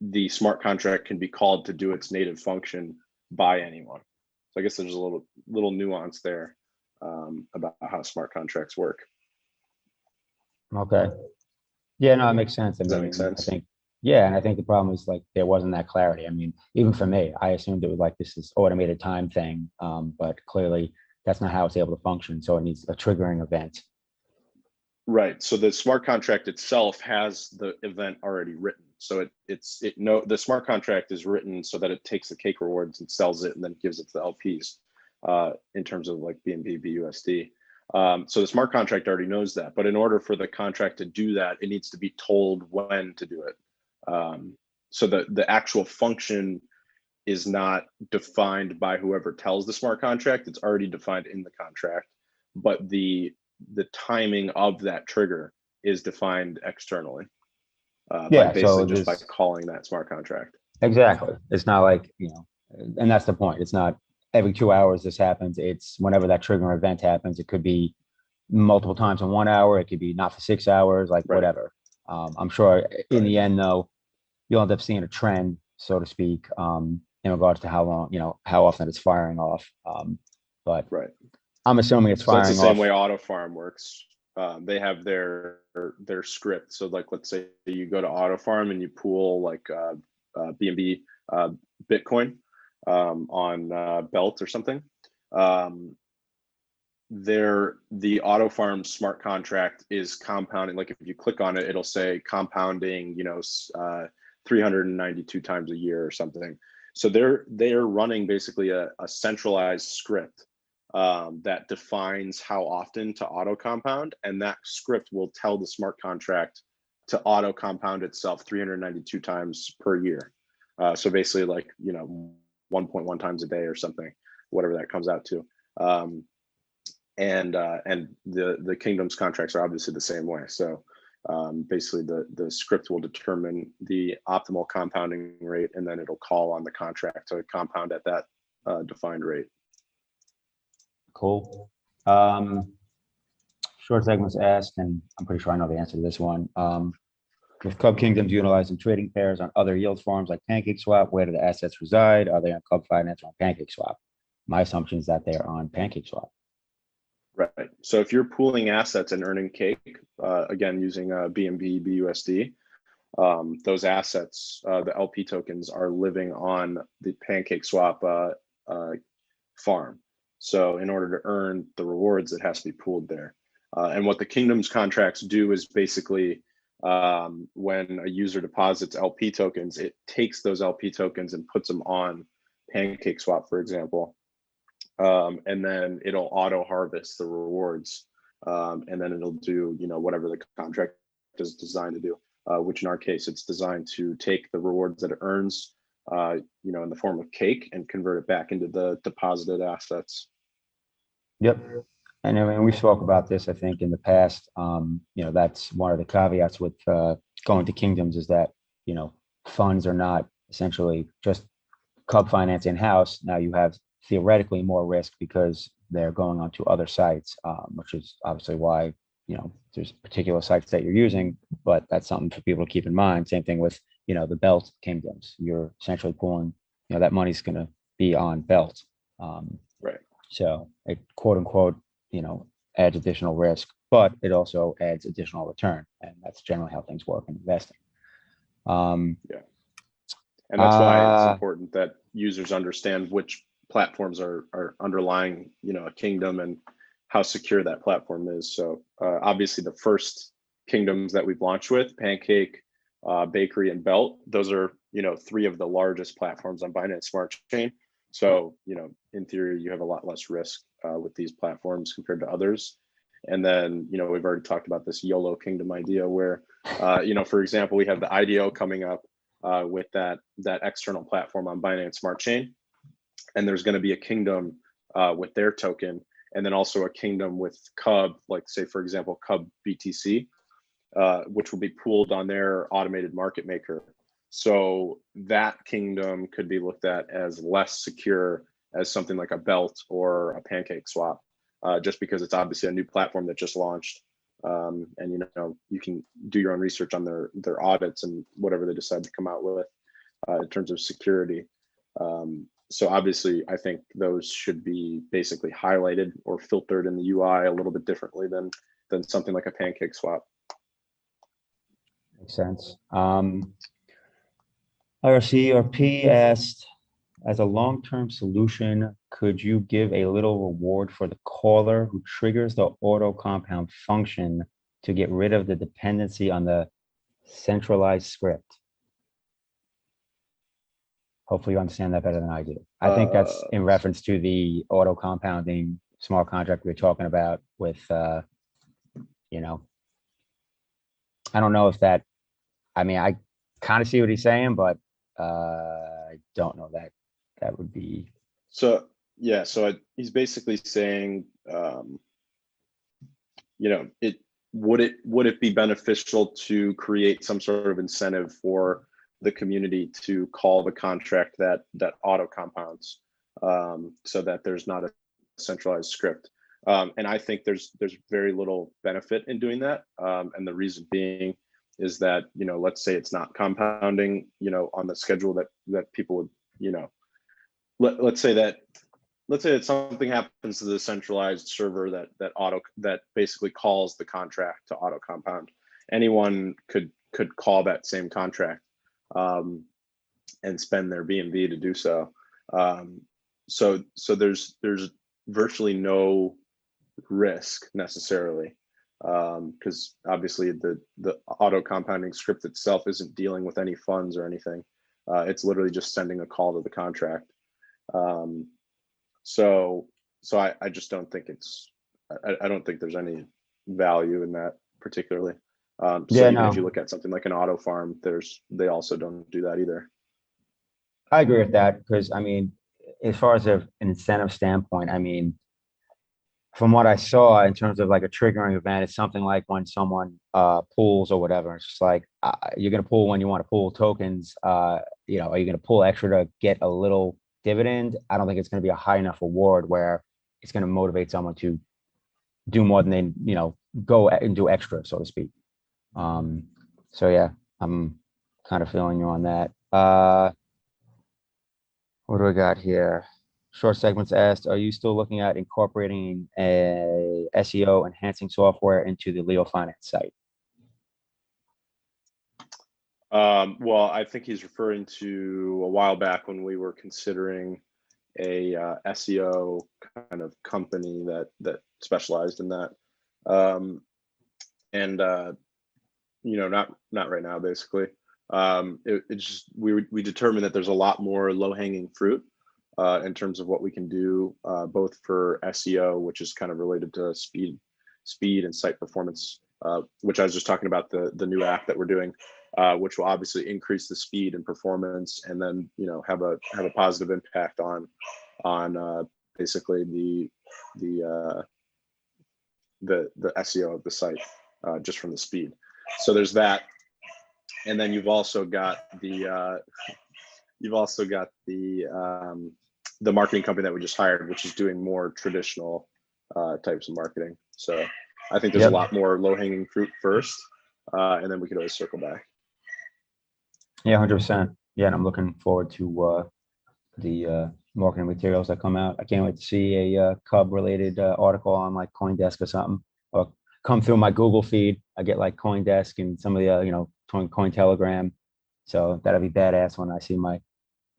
the smart contract can be called to do its native function by anyone. So I guess there's a little little nuance there um, about how smart contracts work. Okay. Yeah, no, it makes sense. I Does that mean, make sense? I think Yeah, and I think the problem is like there wasn't that clarity. I mean, even for me, I assumed it was like this is automated time thing, um, but clearly that's not how it's able to function. So it needs a triggering event. Right. So the smart contract itself has the event already written. So it it's it no the smart contract is written so that it takes the cake rewards and sells it and then gives it to the LPs uh, in terms of like BNB BUSD. Um, so the smart contract already knows that, but in order for the contract to do that, it needs to be told when to do it. Um, so the the actual function is not defined by whoever tells the smart contract. It's already defined in the contract, but the the timing of that trigger is defined externally. Uh, Yeah, by so basically just by calling that smart contract. Exactly. It's not like, you know, and that's the point. It's not every two hours this happens. It's whenever that triggering event happens. It could be multiple times in one hour. It could be not for six hours, like Right. whatever. Um, I'm sure in the end, though, you'll end up seeing a trend, so to speak, um, in regards to how long, you know, how often it's firing off. Um, but Right. I'm assuming it's So that's the same off. way Auto Farm works. Um, they have their their script. So like, let's say you go to Auto Farm and you pool like uh, uh, BNB uh, Bitcoin um, on uh, Belt or something. Um, there, the Auto Farm smart contract is compounding. Like if you click on it, it'll say compounding. You know, uh, 392 times a year or something. So they're they're running basically a, a centralized script um, that defines how often to auto compound, and that script will tell the smart contract to auto compound itself 392 times per year. Uh, so basically, like you know, 1.1 times a day or something, whatever that comes out to. Um, and uh, and the the kingdoms contracts are obviously the same way. So um, basically, the the script will determine the optimal compounding rate, and then it'll call on the contract to compound at that uh, defined rate. Cool. Um, short segments asked, and I'm pretty sure I know the answer to this one. Um, with Cub Kingdoms utilizing trading pairs on other yield farms like PancakeSwap, where do the assets reside? Are they on Cub Finance or on PancakeSwap? My assumption is that they're on PancakeSwap. Right. So if you're pooling assets and earning cake, uh, again using uh, BNB BUSD, um, those assets, uh, the LP tokens, are living on the PancakeSwap uh, uh, farm. So in order to earn the rewards, it has to be pooled there. Uh, and what the Kingdoms contracts do is basically um, when a user deposits LP tokens, it takes those LP tokens and puts them on Pancake Swap, for example um, and then it'll auto harvest the rewards um, and then it'll do you know whatever the contract is designed to do uh, which in our case it's designed to take the rewards that it earns uh, you know in the form of cake and convert it back into the deposited assets Yep. And I mean, we spoke about this, I think, in the past. Um, you know, that's one of the caveats with uh, going to kingdoms is that, you know, funds are not essentially just Cub Finance in-house. Now you have theoretically more risk because they're going onto other sites, um, which is obviously why, you know, there's particular sites that you're using, but that's something for people to keep in mind. Same thing with, you know, the belt kingdoms. You're essentially pulling, you know, that money's going to be on belt. Um, Right. so it quote unquote, you know, adds additional risk, but it also adds additional return. And that's generally how things work in investing. Um, and that's why Uh, it's important that users understand which platforms are are underlying you know a kingdom and how secure that platform is so uh, obviously the first kingdoms that we've launched with pancake uh, bakery and belt those are you know three of the largest platforms on binance smart chain. So you know in theory you have a lot less risk uh, with these platforms compared to others. And then you know we've already talked about this yolo kingdom idea where uh, you know for example we have the ido coming up uh, with that that external platform on Binance Smart Chain, and there's going to be a kingdom uh, with their token, and then also a kingdom with Cub, like say for example Cub BTC, uh, which will be pooled on their automated market maker. So that kingdom could be looked at as less secure as something like a Belt or a Pancake Swap, uh, just because it's obviously a new platform that just launched um, and you know you can do your own research on their their audits and whatever they decide to come out with uh, in terms of security. Um, so obviously, I think those should be basically highlighted or filtered in the UI a little bit differently than than something like a pancake swap. Makes sense. Um, IRCRP asked, as a long-term solution, could you give a little reward for the caller who triggers the auto compound function to get rid of the dependency on the centralized script? Hopefully you understand that better than I do. I think that's Uh, in reference to the auto compounding smart contract we were talking about with, uh, you know, I don't know if that, I mean, I kind of see what he's saying, but, uh, I don't know that that would be, So, yeah, so I- he's basically saying, um, you know, it, would it, would it be beneficial to create some sort of incentive for the community to call the contract that, that auto compounds? Um, so that there's not a centralized script. Um, and I think there's, there's very little benefit in doing that. Um, and the reason being is that, you know, let's say it's not compounding, you know, on the schedule that, that people would, you know, let, let's say that let's say that something happens to the centralized server that that auto that basically calls the contract to auto compound. Anyone could could call that same contract um, and spend their bnb to do so. Um, so so there's there's virtually no risk necessarily because obviously the the auto compounding script itself isn't dealing with any funds or anything uh, it's literally just sending a call to the contract um, so, so I, I just don't think it's, I, I don't think there's any value in that particularly. Um, so Yeah, even if you look at something like an auto farm, there's, they also don't do that either. I agree with that, because I mean, as far as a- an incentive standpoint, I mean, from what I saw in terms of like a triggering event, it's something like when someone uh pulls or whatever, it's just like, uh, you're gonna pull when you want to pull tokens, uh, you know, are you gonna pull extra to get a little dividend? I don't think it's gonna be a high enough reward where it's gonna motivate someone to do more than they, you know, go and do extra, so to speak. Um, so yeah, I'm kind of feeling you on that. Uh, what do I got here? Short segments asked, are you still looking at incorporating a SEO enhancing software into the Leo Finance site? Um, well, I think he's referring to a while back when we were considering a uh, SEO kind of company that that specialized in that. Um, and uh, you know, not not right now, basically. Um, it, it's just we we determined that there's a lot more low hanging fruit uh, in terms of what we can do, uh, both for SEO, which is kind of related to speed, speed and site performance, uh, which I was just talking about the the new app that we're doing uh, which will obviously increase the speed and performance, and then you know have a have a positive impact on on uh, basically the the uh, the the SEO of the site just from the speed. So there's that, and then you've also got the you've also got the um, the marketing company that we just hired, which is doing more traditional uh, types of marketing. So I think there's Yep. a lot more low hanging fruit first, uh, and then we could always circle back. Yeah, hundred percent. Yeah, and I'm looking forward to uh the uh marketing materials that come out. I can't wait to see a uh Cub related uh article on like CoinDesk or something. Or come through my Google feed. I get like CoinDesk and some of the uh, you know, Coin Telegram. So that'll be badass when I see my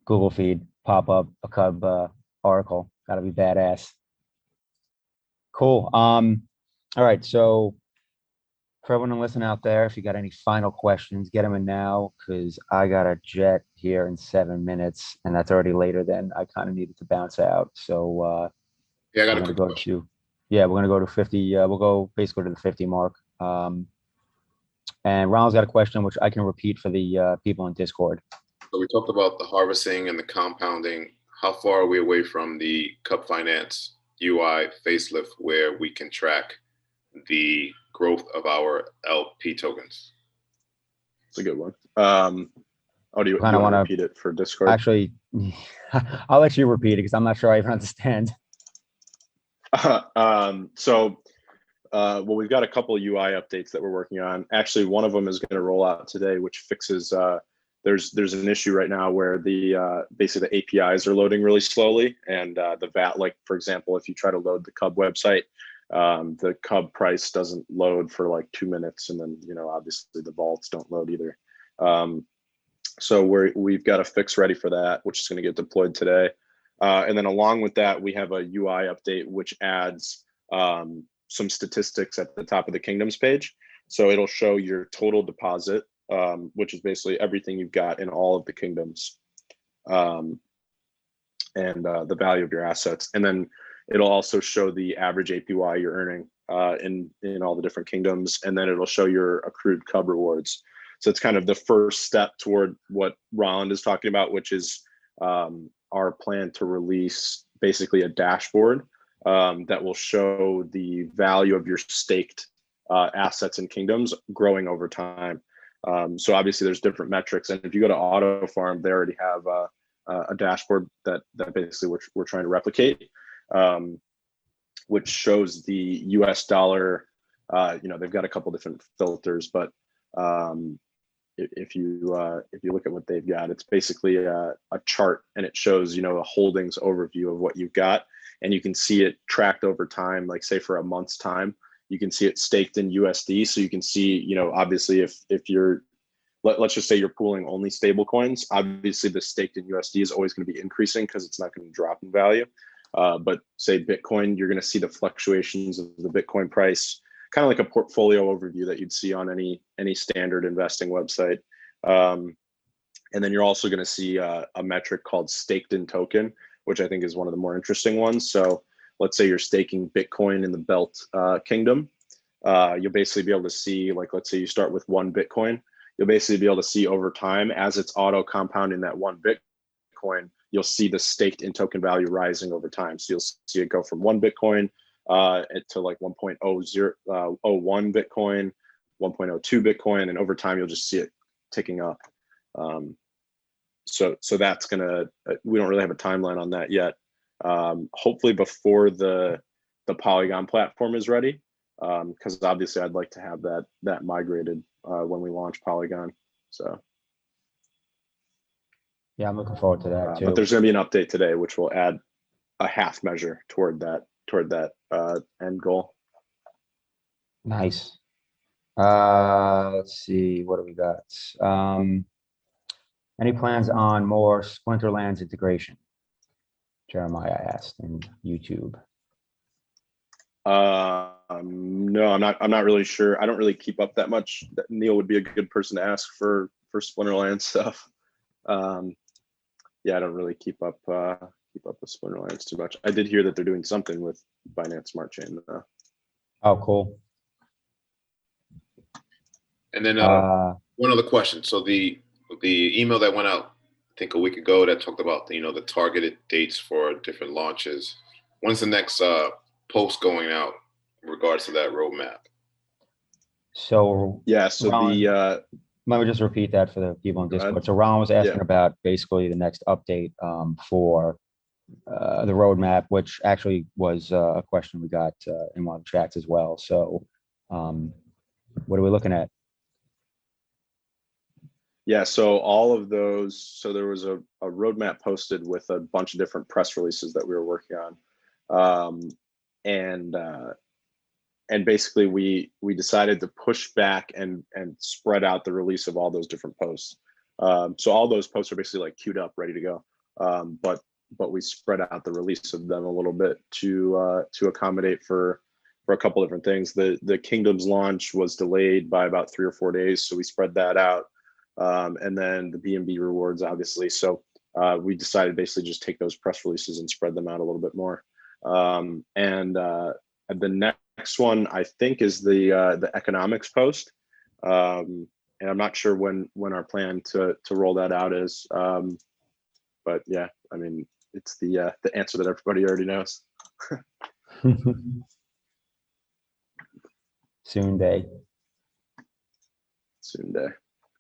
Google feed pop up a Cub uh article. That'll be badass. Cool. Um, all right, so for everyone listening out there, if you got any final questions, get them in now because I got a jet here in seven minutes, and that's already later than I kind of needed to bounce out. So uh, Yeah, I got gonna go question. to yeah, we're gonna go to fifty. Uh, we'll go basically to the fifty mark. Um, and Ronald's got a question which I can repeat for the uh, people in Discord. So we talked about the harvesting and the compounding. How far are we away from the Cub Finance UI facelift where we can track the growth of our LP tokens? It's a good one. Um, oh, do you, Kinda want to wanna- repeat it for Discord? Actually, [laughs] I'll let you repeat it because I'm not sure I even understand. [laughs] um, so, uh, well, we've got a couple of UI updates that we're working on. Actually, one of them is going to roll out today, which fixes. Uh, there's there's an issue right now where the uh, basically the APIs are loading really slowly, and uh, the VAT, like for example, if you try to load the Cub website, um, the Cub price doesn't load for like two minutes, and then you know obviously the vaults don't load either. Um, So we're we've got a fix ready for that, which is going to get deployed today. Uh, and then along with that, we have a UI update which adds um, some statistics at the top of the kingdoms page. So it'll show your total deposit, um, which is basically everything you've got in all of the kingdoms, um, and uh, the value of your assets. And then it'll also show the average APY you're earning uh, in in all the different kingdoms, and then it'll show your accrued cub rewards. So it's kind of the first step toward what Roland is talking about, which is um, our plan to release basically a dashboard um, that will show the value of your staked uh, assets and kingdoms growing over time. Um, so obviously there's different metrics, and if you go to Auto Farm, they already have uh, a dashboard that that basically we're, we're trying to replicate, um, which shows the U.S. dollar. Uh, you know, they've got a couple different filters, but um, if, you uh, if you look at what they've got, it's basically a, a chart, and it shows you know a holdings overview of what you've got, and you can see it tracked over time. Like say for a month's time, you can see it staked in USD, so you can see you know obviously if if you're let, let's just say you're pooling only stable coins obviously the staked in usd is always going to be increasing because it's not going to drop in value. Uh, but say bitcoin you're going to see the fluctuations of the bitcoin price kind of like a portfolio overview that you'd see on any any standard investing website. Um, and then you're also going to see uh, a metric called staked in token which i think is one of the more interesting ones. So let's say you're staking bitcoin in the belt uh, kingdom uh, you'll basically be able to see like let's say you start with one bitcoin you'll basically be able to see over time as it's auto compounding that one Bitcoin, you'll see the staked in token value rising over time. So you'll see it go from one Bitcoin uh, to like 1.00 uh, 01 Bitcoin, 1.02 Bitcoin, and over time you'll just see it ticking up. Um, so so that's gonna uh, we don't really have a timeline on that yet. Um, hopefully before the the Polygon platform is ready, because um, obviously I'd like to have that that migrated uh, when we launch Polygon. So, Yeah, I'm looking forward to uh, that too. but there's going to be an update today, which will add a half measure toward that toward that uh, end goal. Nice. Uh, let's see, what do we got? Um, any plans on more Splinterlands integration? Jeremiah asked in YouTube. Um, no, I'm not. I'm not really sure. I don't really keep up that much. Neil would be a good person to ask for for Splinterland [laughs] stuff. Um, yeah, I don't really keep up uh, keep up with Splinterlands too much. I did hear that they're doing something with Binance Smart Chain. Though. Oh, cool. And then uh, Uh, one other question. So the the email that went out, I think a week ago, that talked about you know the targeted dates for different launches. When's the next uh, post going out in regards to that roadmap? so Yeah. So Ron. the uh, let me just repeat that for the people in Discord. So Ron was asking Yeah. about basically the next update um, for uh, the roadmap, which actually was uh, a question we got uh, in one of the chats as well. So um, what are we looking at? Yeah, so all of those, so there was a, a roadmap posted with a bunch of different press releases that we were working on. Um, and uh, and basically we we decided to push back and and spread out the release of all those different posts. Um, so all those posts are basically like queued up, ready to go. Um, but but we spread out the release of them a little bit to uh, to accommodate for for a couple different things. The the Kingdoms launch was delayed by about three or four days, so we spread that out um, and then the BNB rewards, obviously. So uh, we decided basically just take those press releases and spread them out a little bit more. Um, and uh, the next one, I think, is the uh, the economics post. Um, and I'm not sure when when our plan to to roll that out is. Um, but yeah, I mean, it's the uh, the answer that everybody already knows. [laughs] Soon day. Soon day.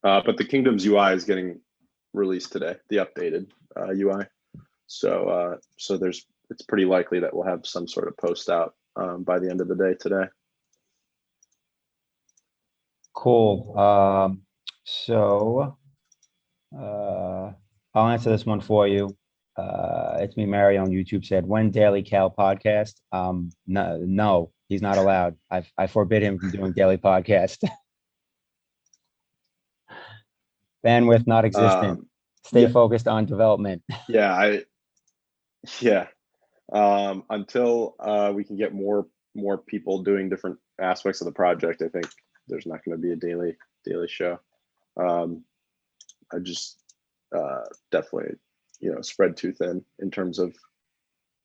Uh, but the Kingdoms UI is getting released today, the updated uh, UI. So uh, so there's it's pretty likely that we'll have some sort of post out um, by the end of the day today. Cool. Um, so uh, I'll answer this one for you. Uh, it's me, Mary on YouTube said, when Daily Cal podcast? Um, no, no, he's not allowed. I, I forbid him from doing daily podcast. [laughs] Bandwidth not existent. Um, Stay yeah. focused on development. [laughs] yeah, I, yeah. Um, until uh, we can get more more people doing different aspects of the project, I think there's not going to be a daily daily show. Um, I just uh, definitely, you know, spread too thin in terms of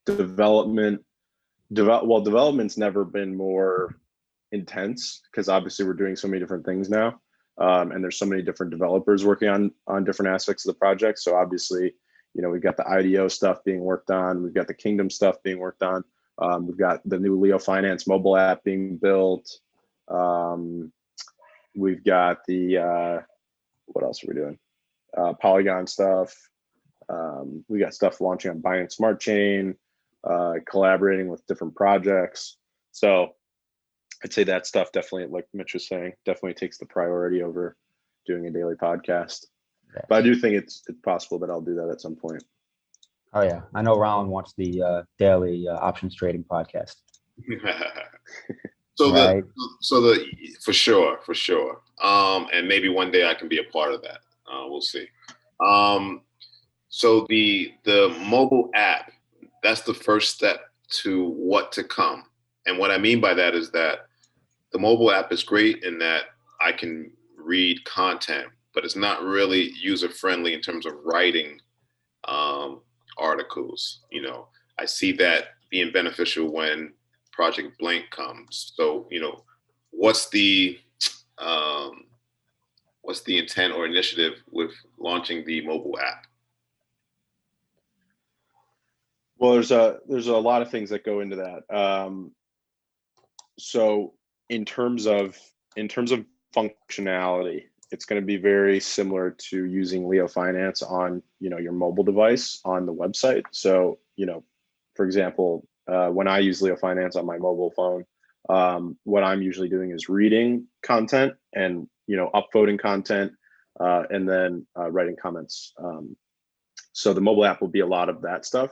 development. Develop well, development's never been more intense because obviously we're doing so many different things now, um, and there's so many different developers working on on different aspects of the project. So obviously, you know, we've got the IDO stuff being worked on, we've got the Kingdom stuff being worked on, um, we've got the new Leo Finance mobile app being built. Um, we've got the uh, what else are we doing? Uh, Polygon stuff. Um, we got stuff launching on Binance Smart Chain, uh, collaborating with different projects. So I'd say that stuff definitely, like Mitch was saying, definitely takes the priority over doing a daily podcast. But I do think it's it's possible that I'll do that at some point. Oh yeah, I know Ron wants the uh, daily uh, options trading podcast. [laughs] so Right. the so the for sure for sure um and maybe one day i can be a part of that uh we'll see um so the the mobile app that's the first step to what to come and what i mean by that is that the mobile app is great in that i can read content but it's not really user friendly in terms of writing um articles you know i see that being beneficial when Project Blank comes. So, you know, what's the um, what's the intent or initiative with launching the mobile app? Well, there's a there's a lot of things that go into that. Um, so in terms of in terms of functionality, it's going to be very similar to using Leo Finance on you know your mobile device on the website. So you know, for example, uh, when I use Leo Finance on my mobile phone, um, what I'm usually doing is reading content and you know upvoting content uh, and then uh, writing comments. Um, so the mobile app will be a lot of that stuff.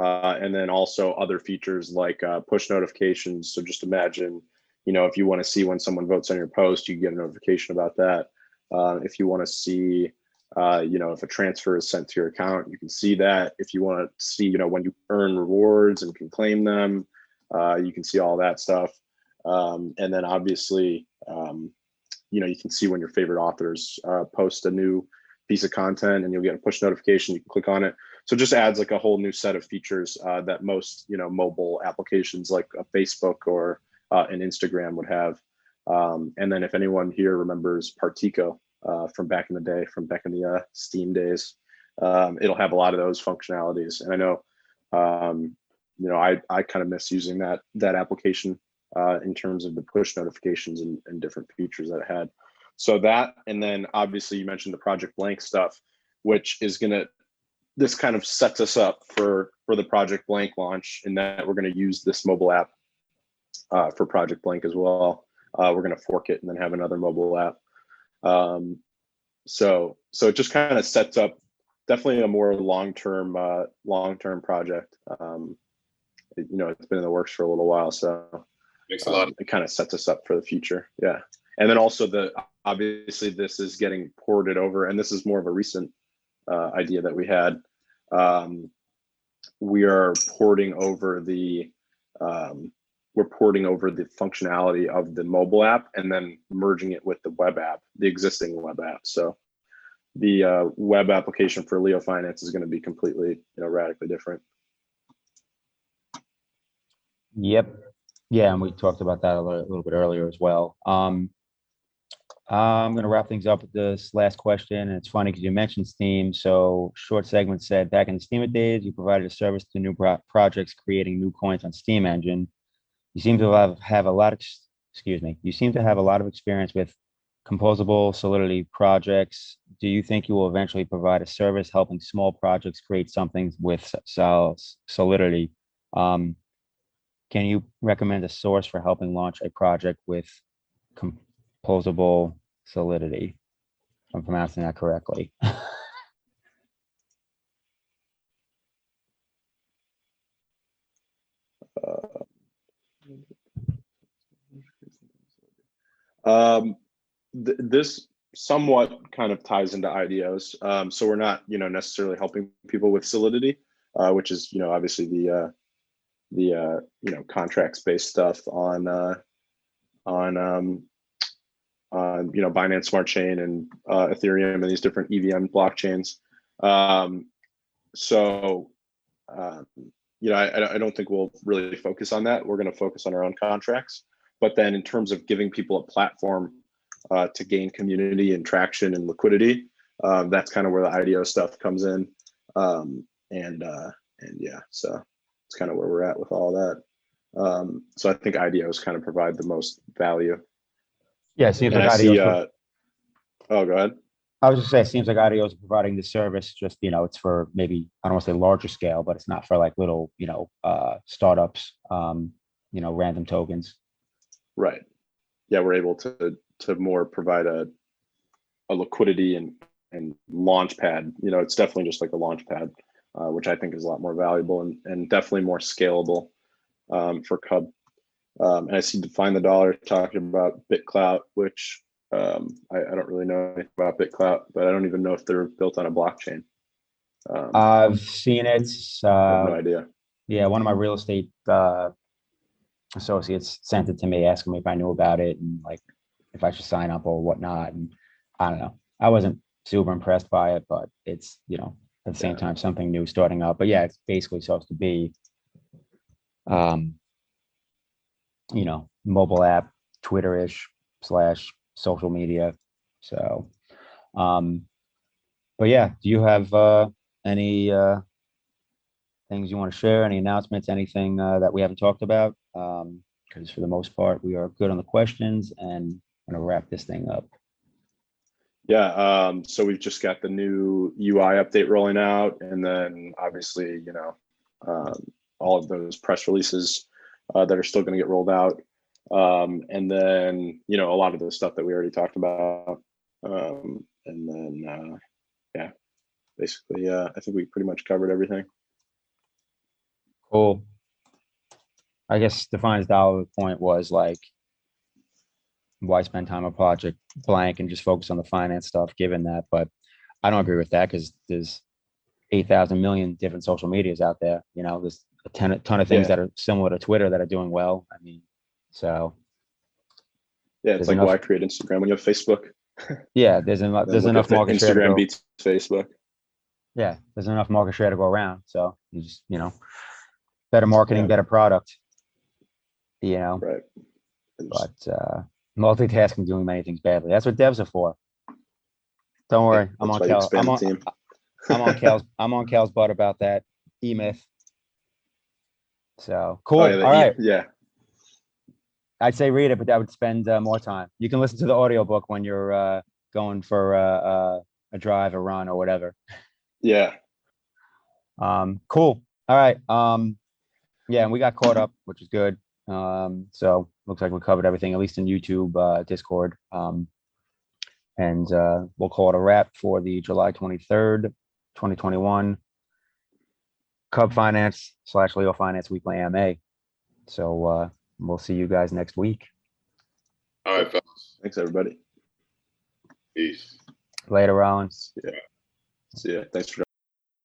Uh, and then also other features like uh, push notifications. So just imagine, you know, if you want to see when someone votes on your post, you get a notification about that. Uh, if you want to see, uh, you know, if a transfer is sent to your account, you can see that. If you want to see, you know, when you earn rewards and can claim them, uh, you can see all that stuff. Um, and then obviously, um, you know, you can see when your favorite authors uh, post a new piece of content and you'll get a push notification. You can click on it. So it just adds like a whole new set of features uh, that most, you know, mobile applications like a Facebook or uh, an Instagram would have. Um, and then if anyone here remembers Partiko uh, from back in the day, from back in the uh, Steem days, um, it'll have a lot of those functionalities. And I know, um, you know, I, I kind of miss using that that application uh, in terms of the push notifications and, and different features that it had. So that, and then obviously you mentioned the Project Blank stuff, which is gonna, this kind of sets us up for for the Project Blank launch, in that we're gonna use this mobile app uh, for Project Blank as well. Uh, we're gonna fork it and then have another mobile app. Um, so so it just kind of sets up definitely a more long term uh, long term project. Um, it- you know, it's been in the works for a little while, so Makes a lot um, it kind of sets us up for the future. Yeah. And then also the obviously this is getting ported over, and this is more of a recent uh, idea that we had. Um, we are porting over the um, we're porting over the functionality of the mobile app and then merging it with the web app, the existing web app. So the uh, web application for Leo Finance is going to be completely, you know, radically different. Yep. Yeah, and we talked about that a little, bit earlier as well. Um, I'm gonna wrap things up with this last question, and it's funny because you mentioned Steem. So short segment said, back in the Steam days, you provided a service to new pro- projects creating new coins on Steem Engine. You seem to have, have a lot of, excuse me, you seem to have a lot of experience with composable Solidity projects. Do you think you will eventually provide a service helping small projects create something with Sol- Solidity? Um, can you recommend a source for helping launch a project with composable solidity? If I'm pronouncing that correctly. [laughs] Um, th- this somewhat kind of ties into IDOs. Um, so we're not, you know, necessarily helping people with solidity, uh, which is, you know, obviously the uh, the uh, you know contracts based stuff on uh, on um, on you know Binance Smart Chain and uh, Ethereum and these different EVM blockchains. Um, so um, you know, I, I don't think we'll really focus on that. We're going to focus on our own contracts. But then, in terms of giving people a platform uh, to gain community and traction and liquidity, um, that's kind of where the IDO stuff comes in. Um, and uh, and yeah, so it's kind of where we're at with all that. Um, so I think IDOs kind of provide the most value. Yeah, it seems And like I see. Uh, oh, go ahead. I was just saying, it seems like IDOs are providing the service, just, you know, it's for maybe, I don't want to say larger scale, but it's not for like little, you know, uh, startups, um, you know, random tokens. Right. Yeah, we're able to to more provide a a liquidity and and launch pad. You know, it's definitely just like a launch pad, uh, which I think is a lot more valuable and and definitely more scalable um, for Cub. Um, and I see Define the Dollar talking about BitClout, which um, I, I don't really know anything about BitClout, but I don't even know if they're built on a blockchain. Um, I've seen it, I have no uh, idea. yeah, one of my real estate, uh, associates sent it to me, asking me if I knew about it and like if I should sign up or whatnot. And I don't know. I wasn't super impressed by it, but it's, you know, at the same Yeah. time, something new starting up. But yeah, it's basically supposed to be um, you know, mobile app, Twitter-ish slash social media. So, um, but yeah, do you have uh any uh things you want to share, any announcements, anything uh, that we haven't talked about? Um, because for the most part, we are good on the questions and I'm gonna wrap this thing up. Yeah, um, so we've just got the new UI update rolling out, and then obviously, you know, um, all of those press releases uh, that are still going to get rolled out, um, and then you know a lot of the stuff that we already talked about, um, and then uh, yeah, basically, uh, I think we pretty much covered everything. Cool. I guess Define's dollar point was like, why spend time on project blank and just focus on the finance stuff, given that, but I don't agree with that because there's eight thousand million different social medias out there, you know, there's a ton, ton of things Yeah. that are similar to Twitter that are doing well. I mean, so, Yeah, it's like enough- why create Instagram when you have Facebook? [laughs] yeah, there's enough, there's enough market share. to Instagram beats Facebook. Yeah, there's enough market share to go around, so you just, you know, better marketing, Yeah. better product. You know, Right. But uh multitasking, doing many things badly. That's what devs are for. Don't worry, I'm that's on Cal, I'm on. I'm on Cal's, I'm on Cal's butt about that E-myth. So, cool, Oh, all yeah, right. Yeah, I'd say read it, but that would spend uh, more time. You can listen to the audiobook when you're uh going for uh, a drive, a run or whatever. yeah. Um, cool. All right. Um, yeah, and we got caught up, which is good. Um, so looks like we covered everything, at least in YouTube, uh, Discord. Um, and uh, we'll call it a wrap for the July twenty-third, twenty twenty-one Cub Finance slash Leo Finance Weekly AMA. So uh, we'll see you guys next week. All right, fellas. Thanks, everybody. Peace. Later, Rollins. Yeah. See ya. Thanks for